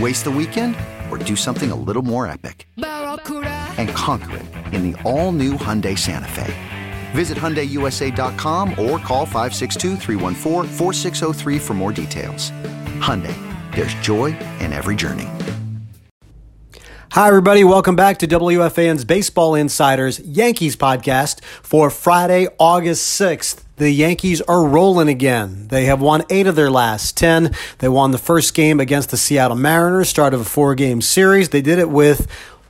Waste the weekend or do something a little more epic? And conquer it in the all new Hyundai Santa Fe. Visit HyundaiUSA.com or call 562 for more details. Hyundai, there's joy in every journey. Hi, everybody. Welcome back to WFAN's Baseball Insiders Yankees podcast for Friday, August 6th. The Yankees are rolling again. They have won eight of their last 10. They won the first game against the Seattle Mariners, start of a four game series. They did it with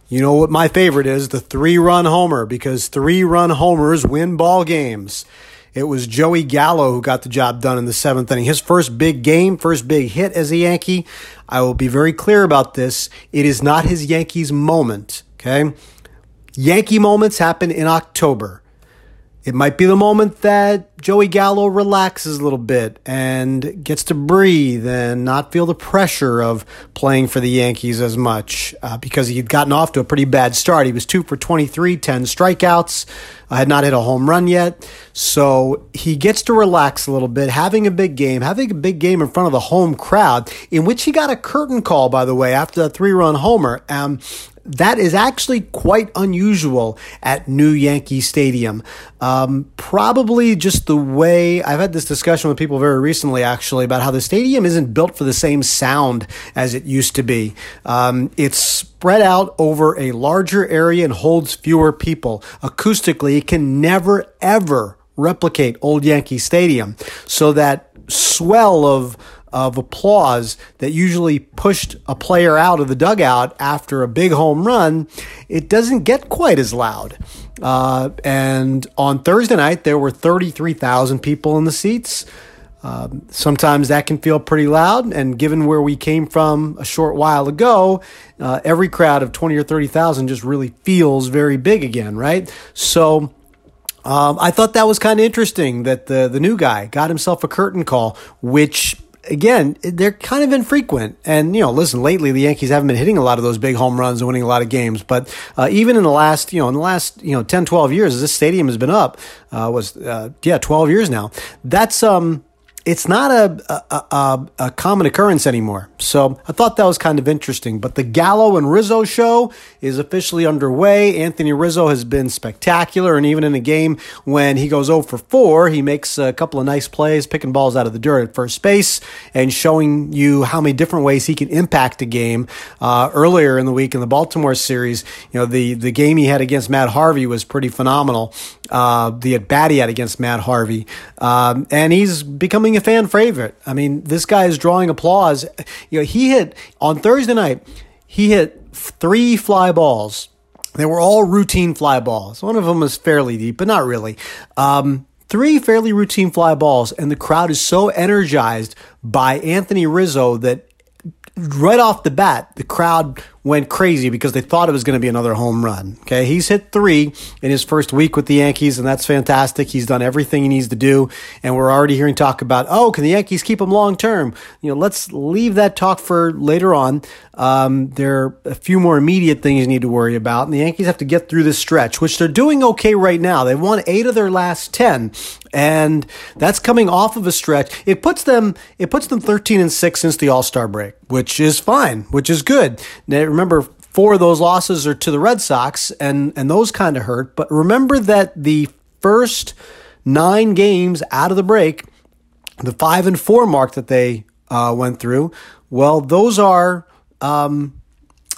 you know what my favorite is the three run homer because three run homers win ball games. It was Joey Gallo who got the job done in the seventh inning. His first big game, first big hit as a Yankee. I will be very clear about this. It is not his Yankees moment, okay? Yankee moments happen in October. It might be the moment that Joey Gallo relaxes a little bit and gets to breathe and not feel the pressure of playing for the Yankees as much uh, because he'd gotten off to a pretty bad start. He was two for 23, 10 strikeouts, uh, had not hit a home run yet. So he gets to relax a little bit, having a big game, having a big game in front of the home crowd, in which he got a curtain call, by the way, after that three run homer. Um, that is actually quite unusual at New Yankee Stadium. Um, probably just the way I've had this discussion with people very recently, actually, about how the stadium isn't built for the same sound as it used to be. Um, it's spread out over a larger area and holds fewer people. Acoustically, it can never, ever replicate Old Yankee Stadium. So that swell of of applause that usually pushed a player out of the dugout after a big home run, it doesn't get quite as loud. Uh, and on Thursday night, there were 33,000 people in the seats. Um, sometimes that can feel pretty loud, and given where we came from a short while ago, uh, every crowd of 20 or 30,000 just really feels very big again, right? So, um, I thought that was kind of interesting that the the new guy got himself a curtain call, which again, they're kind of infrequent. And, you know, listen, lately the Yankees haven't been hitting a lot of those big home runs and winning a lot of games. But uh, even in the last, you know, in the last, you know, 10, 12 years, this stadium has been up, uh, was, uh, yeah, 12 years now. That's, um, it's not a, a, a, a, common occurrence anymore. So I thought that was kind of interesting. But the Gallo and Rizzo show is officially underway. Anthony Rizzo has been spectacular. And even in a game when he goes 0 for 4, he makes a couple of nice plays, picking balls out of the dirt at first base and showing you how many different ways he can impact a game. Uh, earlier in the week in the Baltimore series, you know, the, the game he had against Matt Harvey was pretty phenomenal. Uh, the at bat he had against Matt Harvey. Um, and he's becoming becoming a fan favorite. I mean, this guy is drawing applause. You know, he hit on Thursday night. He hit three fly balls. They were all routine fly balls. One of them was fairly deep, but not really. Um, three fairly routine fly balls, and the crowd is so energized by Anthony Rizzo that right off the bat, the crowd went crazy because they thought it was going to be another home run. Okay, he's hit three in his first week with the Yankees, and that's fantastic. He's done everything he needs to do, and we're already hearing talk about, oh, can the Yankees keep him long term? You know, let's leave that talk for later on. Um, there are a few more immediate things you need to worry about, and the Yankees have to get through this stretch, which they're doing okay right now. They've won eight of their last ten, and that's coming off of a stretch. It puts them it puts them thirteen and six since the All Star break, which is fine, which is good. Remember, four of those losses are to the Red Sox, and and those kind of hurt. But remember that the first nine games out of the break, the five and four mark that they uh, went through, well, those are um,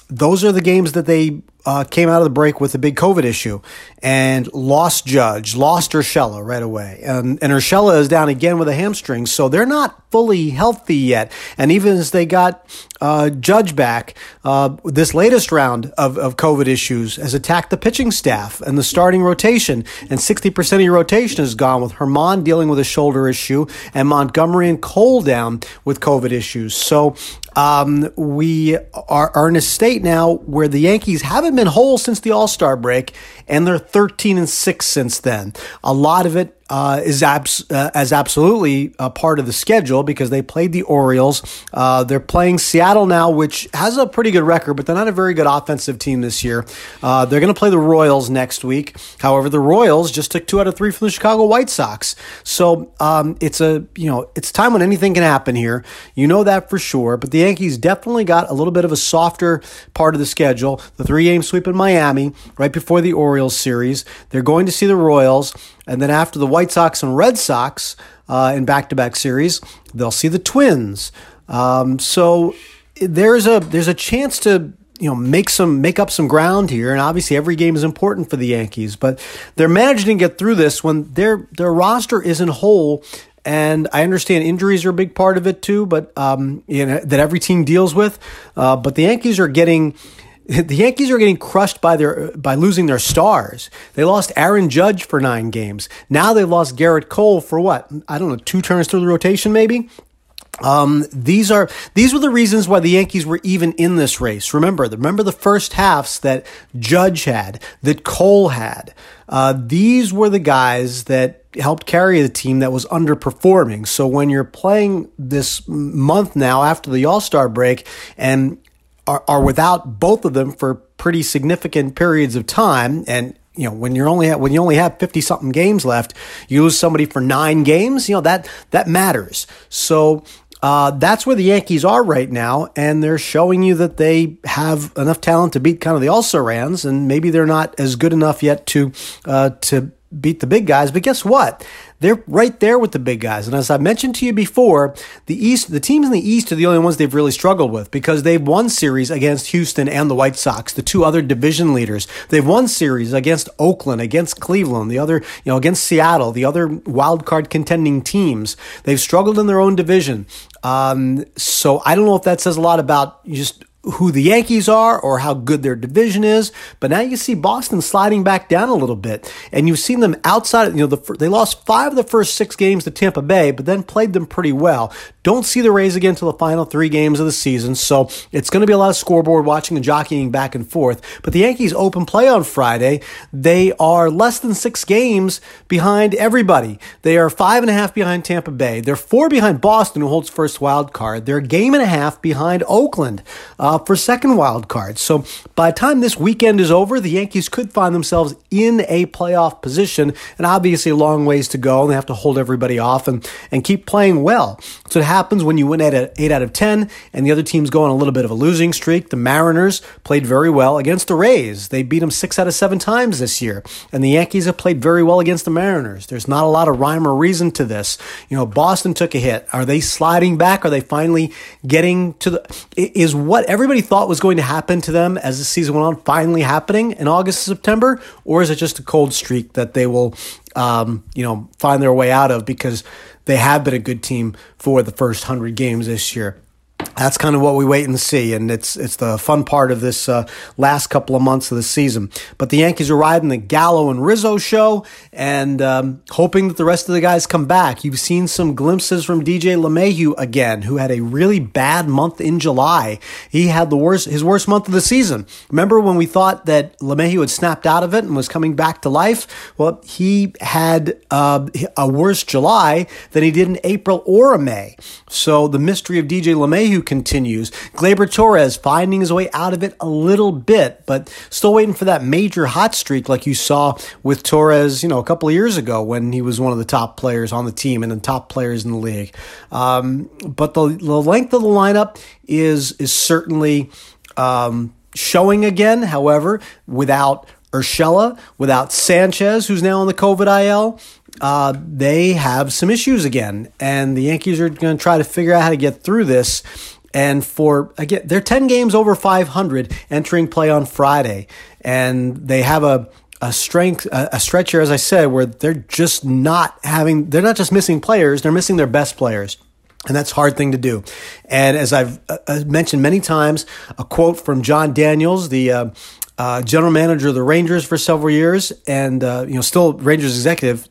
those are the games that they uh, came out of the break with a big COVID issue and lost Judge, lost Urshela right away. And, and Urshela is down again with a hamstring. So they're not fully healthy yet. And even as they got uh, Judge back, uh, this latest round of, of COVID issues has attacked the pitching staff and the starting rotation. And 60% of your rotation is gone with Germán dealing with a shoulder issue and Montgomery and Cole down with COVID issues. So um, we are, are in a state now where the Yankees haven't been whole since the All Star break, and they're 13 and 6 since then. A lot of it uh, is abs- uh, as absolutely a part of the schedule because they played the Orioles. Uh, they're playing Seattle now, which has a pretty good record, but they're not a very good offensive team this year. Uh, they're going to play the Royals next week. However, the Royals just took two out of three from the Chicago White Sox, so um, it's a you know it's time when anything can happen here. You know that for sure. But the Yankees definitely got a little bit of a softer part of the schedule. The three game sweep in Miami right before the Orioles series. They're going to see the Royals. And then after the White Sox and Red Sox uh, in back to back series, they'll see the Twins. Um, so there's a there's a chance to you know make some make up some ground here and obviously every game is important for the Yankees but they're managing to get through this when their their roster isn't whole and I understand injuries are a big part of it too but um, you know that every team deals with uh, but the Yankees are getting the Yankees are getting crushed by their by losing their stars. They lost Aaron Judge for nine games. Now they lost Gerrit Cole for what? I don't know, two turns through the rotation, maybe. Um, these are these were the reasons why the Yankees were even in this race. Remember, remember the first halves that Judge had, that Cole had. Uh, these were the guys that helped carry the team that was underperforming. So when you're playing this month now after the All Star break, and are, are without both of them for pretty significant periods of time. And you know when you're only when you only have 50 something games left you lose somebody for nine games you know that that matters so uh, that's where the Yankees are right now, and they're showing you that they have enough talent to beat kind of the also rans, and maybe they're not as good enough yet to uh, to beat the big guys. But guess what? They're right there with the big guys. And as I mentioned to you before, the East, the teams in the East are the only ones they've really struggled with because they've won series against Houston and the White Sox, the two other division leaders. They've won series against Oakland, against Cleveland, the other, you know, against Seattle, the other wild card contending teams. They've struggled in their own division. Um, so I don't know if that says a lot about just who the Yankees are or how good their division is. But now you see Boston sliding back down a little bit, and you've seen them outside. You know, the, they lost five of the first six games to Tampa Bay, but then played them pretty well. Don't see the Rays again until the final three games of the season, so it's going to be a lot of scoreboard watching and jockeying back and forth. But the Yankees open play on Friday. They are less than six games behind everybody. They are five and a half behind Tampa Bay. They're four behind Boston, who holds first wild card. They're a game and a half behind Oakland. Uh, for second wild card. So by the time this weekend is over, the Yankees could find themselves in a playoff position, and obviously a long ways to go. And they have to hold everybody off and, and keep playing well. So it happens when you win at 8 out of 10, and the other team's go on a little bit of a losing streak. The Mariners played very well against the Rays. They beat them 6 out of 7 times this year. And the Yankees have played very well against the Mariners. There's not a lot of rhyme or reason to this. You know, Boston took a hit. Are they sliding back? Are they finally getting to the. Is what every everybody thought was going to happen to them as the season went on finally happening in August September? Or is it just a cold streak that they will, um, you know, find their way out of because they have been a good team for the first 100 games this year? That's kind of what we wait and see, and it's it's the fun part of this uh, last couple of months of the season. But the Yankees are riding the Gallo and Rizzo show, and um, hoping that the rest of the guys come back. You've seen some glimpses from DJ LeMahieu again, who had a really bad month in July. He had the worst his worst month of the season. Remember when we thought that LeMahieu had snapped out of it and was coming back to life? Well, he had uh, a worse July than he did in April or May. So the mystery of DJ LeMahieu continues. Gleyber Torres finding his way out of it a little bit, but still waiting for that major hot streak like you saw with Torres, you know, a couple of years ago when he was one of the top players on the team and the top players in the league. Um, but the, the length of the lineup is is certainly um, showing again. However, without Urshela, without Sanchez, who's now on the COVID IL, uh, they have some issues again, and the Yankees are going to try to figure out how to get through this. And for again, they're ten games over 500 entering play on Friday, and they have a a strength a, stretch here, as I said, where they're just not having they're not just missing players, they're missing their best players. And that's a hard thing to do. And as I've uh, uh mentioned many times, a quote from Jon Daniels, the uh, uh, general manager of the Rangers for several years, and uh, you know still Rangers executive.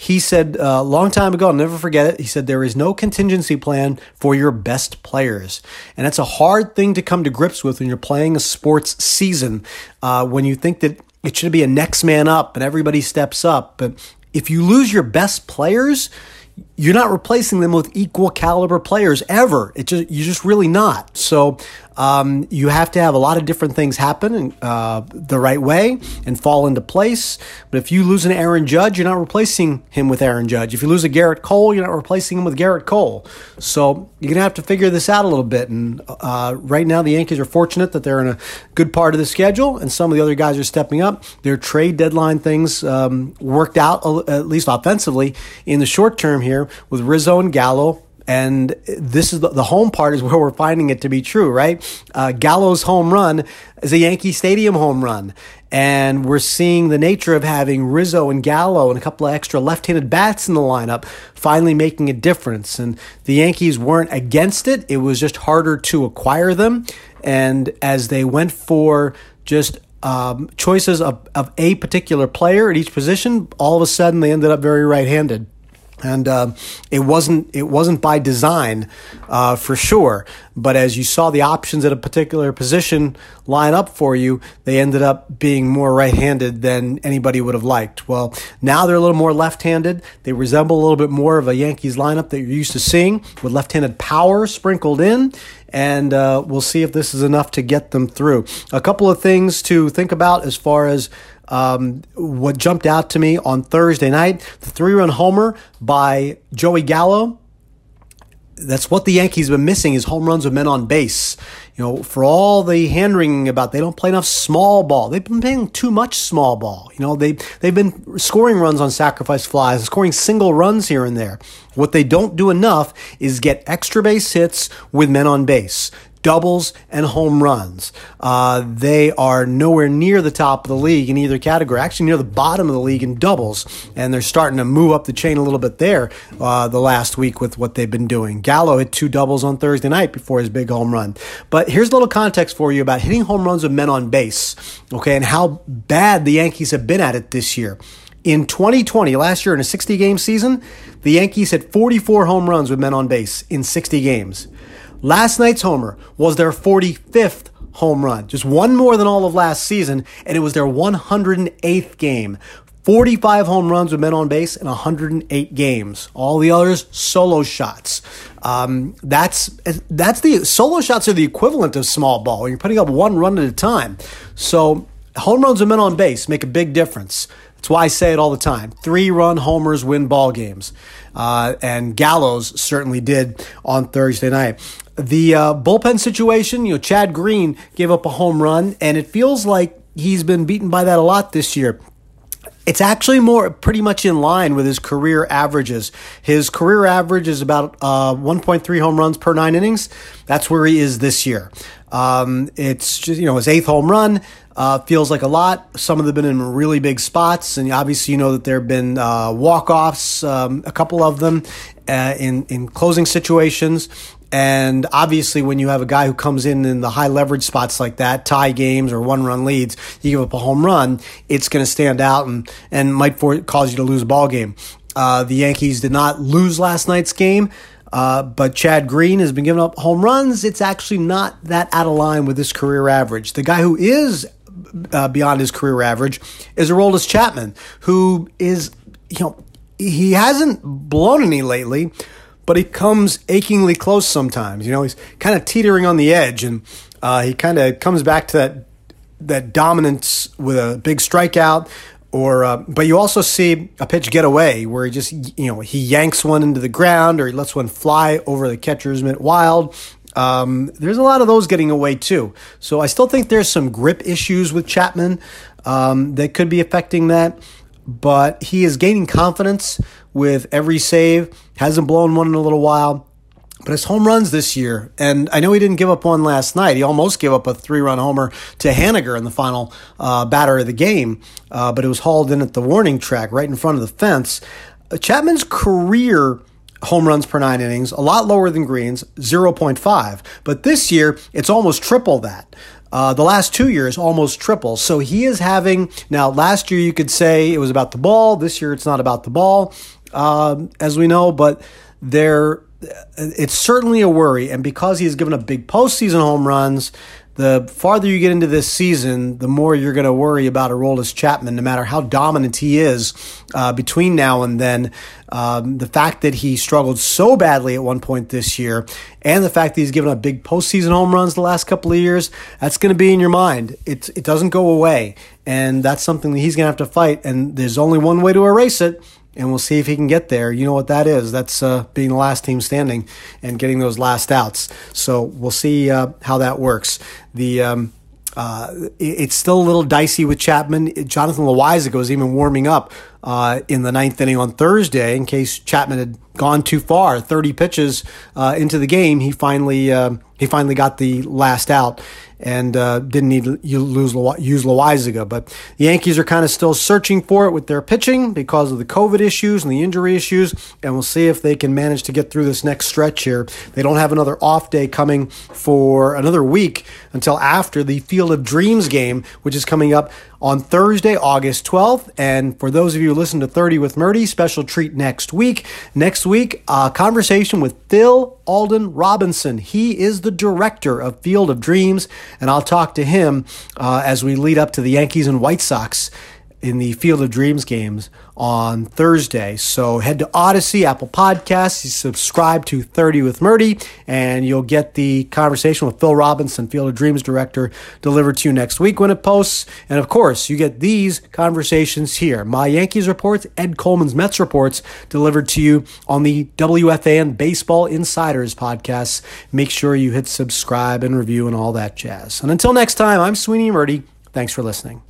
Uh, he said uh, a long time ago, I'll never forget it. He said there is no contingency plan for your best players, and that's a hard thing to come to grips with when you're playing a sports season. Uh, when you think that it should be a next man up and everybody steps up, but if you lose your best players, you're not replacing them with equal caliber players ever. It just you're just really not. So um, you have to have a lot of different things happen uh, the right way and fall into place. But if you lose an Aaron Judge, you're not replacing him with Aaron Judge. If you lose a Gerrit Cole, you're not replacing him with Gerrit Cole. So you're gonna have to figure this out a little bit. And uh, right now, the Yankees are fortunate that they're in a good part of the schedule, and some of the other guys are stepping up. Their trade deadline things um, worked out at least offensively in the short term here with Rizzo and Gallo and this is the, the, home part is where we're finding it to be true, right? Uh, Gallo's home run is a Yankee Stadium home run. And we're seeing the nature of having Rizzo and Gallo and a couple of extra left handed bats in the lineup finally making a difference. And the Yankees weren't against it, it was just harder to acquire them. And as they went for just um, choices of, of a particular player at each position, all of a sudden they ended up very right handed and uh, it wasn't it wasn't by design uh, for sure. But as you saw the options at a particular position line up for you, they ended up being more right-handed than anybody would have liked. Well, now they're a little more left-handed. They resemble a little bit more of a Yankees lineup that you're used to seeing with left-handed power sprinkled in. And uh, we'll see if this is enough to get them through. A couple of things to think about as far as um, what jumped out to me on Thursday night, the three run homer by Joey Gallo. That's what the Yankees have been missing is home runs with men on base. You know, for all the hand wringing about they don't play enough small ball. They've been playing too much small ball. You know, they they've been scoring runs on sacrifice flies, scoring single runs here and there. What they don't do enough is get extra base hits with men on base doubles and home runs. Uh, they are nowhere near the top of the league in either category, actually near the bottom of the league in doubles, and they're starting to move up the chain a little bit there uh, the last week with what they've been doing. Gallo hit two doubles on Thursday night before his big home run. But here's a little context for you about hitting home runs with men on base, okay, and how bad the Yankees have been at it this year. In 2020, last year in a 60 game season, the Yankees hit 44 home runs with men on base in 60 games. Last night's homer was their 45th home run, just one more than all of last season, and it was their 108th game. 45 home runs with men on base in 108 games. All the others solo shots. Um, that's that's the solo shots are the equivalent of small ball. You're putting up one run at a time. So home runs with men on base make a big difference. That's why I say it all the time. Three run homers win ball games. Uh, and Gallo's certainly did on Thursday night. The uh, bullpen situation, you know, Chad Green gave up a home run, and it feels like he's been beaten by that a lot this year. It's actually more pretty much in line with his career averages. His career average is about uh, 1.3 home runs per nine innings. That's where he is this year. Um, it's just, you know, his eighth home run uh, feels like a lot. Some of them have been in really big spots. And obviously, you know that there have been uh, walk offs, um, a couple of them uh, in, in closing situations. And obviously, when you have a guy who comes in in the high leverage spots like that, tie games or one run leads, you give up a home run, it's going to stand out and, and might for, cause you to lose a ball game. Uh, the Yankees did not lose last night's game. Uh, but Chad Green has been giving up home runs. It's actually not that out of line with his career average. The guy who is uh, beyond his career average is Aroldis Chapman, who is, you know, he hasn't blown any lately, but he comes achingly close sometimes. You know, he's kind of teetering on the edge, and uh, he kind of comes back to that that dominance with a big strikeout. Or, uh, but you also see a pitch get away where he just, you know, he yanks one into the ground or he lets one fly over the catcher's mitt wild. Um, there's a lot of those getting away too. So I still think there's some grip issues with Chapman um, that could be affecting that but he is gaining confidence with every save. Hasn't blown one in a little while. But his home runs this year, and I know he didn't give up one last night. He almost gave up a three-run homer to Haniger in the final uh, batter of the game, uh, but it was hauled in at the warning track right in front of the fence. Chapman's career home runs per nine innings, a lot lower than Green's, 0.5. But this year, it's almost triple that. Uh, the last two years, almost triple. So he is having, now last year you could say it was about the ball. This year it's not about the ball, um, as we know, but there, it's certainly a worry. And because he has given up big postseason home runs, the farther you get into this season, the more you're going to worry about Aroldis Chapman, no matter how dominant he is uh, between now and then. Um, the fact that he struggled so badly at one point this year, and the fact that he's given up big postseason home runs the last couple of years, that's going to be in your mind. It, it doesn't go away. And that's something that he's going to have to fight. And there's only one way to erase it, and we'll see if he can get there. You know what that is? That's uh, being the last team standing and getting those last outs. So we'll see uh, how that works. The um, uh, it's still a little dicey with Chapman. Jonathan Loáisiga was even warming up uh, in the ninth inning on Thursday in case Chapman had gone too far. Thirty pitches uh, into the game, he finally uh, he finally got the last out and uh, didn't need to lose use Loáisiga. But the Yankees are kind of still searching for it with their pitching because of the COVID issues and the injury issues, and we'll see if they can manage to get through this next stretch here. They don't have another off day coming for another week until after the Field of Dreams game, which is coming up on Thursday, August 12th. And for those of you who listen to 30 with Murti, special treat next week. Next week, a conversation with Phil Alden Robinson. He is the director of Field of Dreams, and I'll talk to him uh, as we lead up to the Yankees and White Sox in the Field of Dreams games on Thursday. So head to Audacy, Apple Podcasts, you subscribe to 30 with Murti, and you'll get the conversation with Phil Robinson, Field of Dreams director, delivered to you next week when it posts. And of course, you get these conversations here. My Yankees reports, Ed Coleman's Mets reports, delivered to you on the WFAN Baseball Insiders podcast. Make sure you hit subscribe and review and all that jazz. And until next time, I'm Sweeny Murti. Thanks for listening.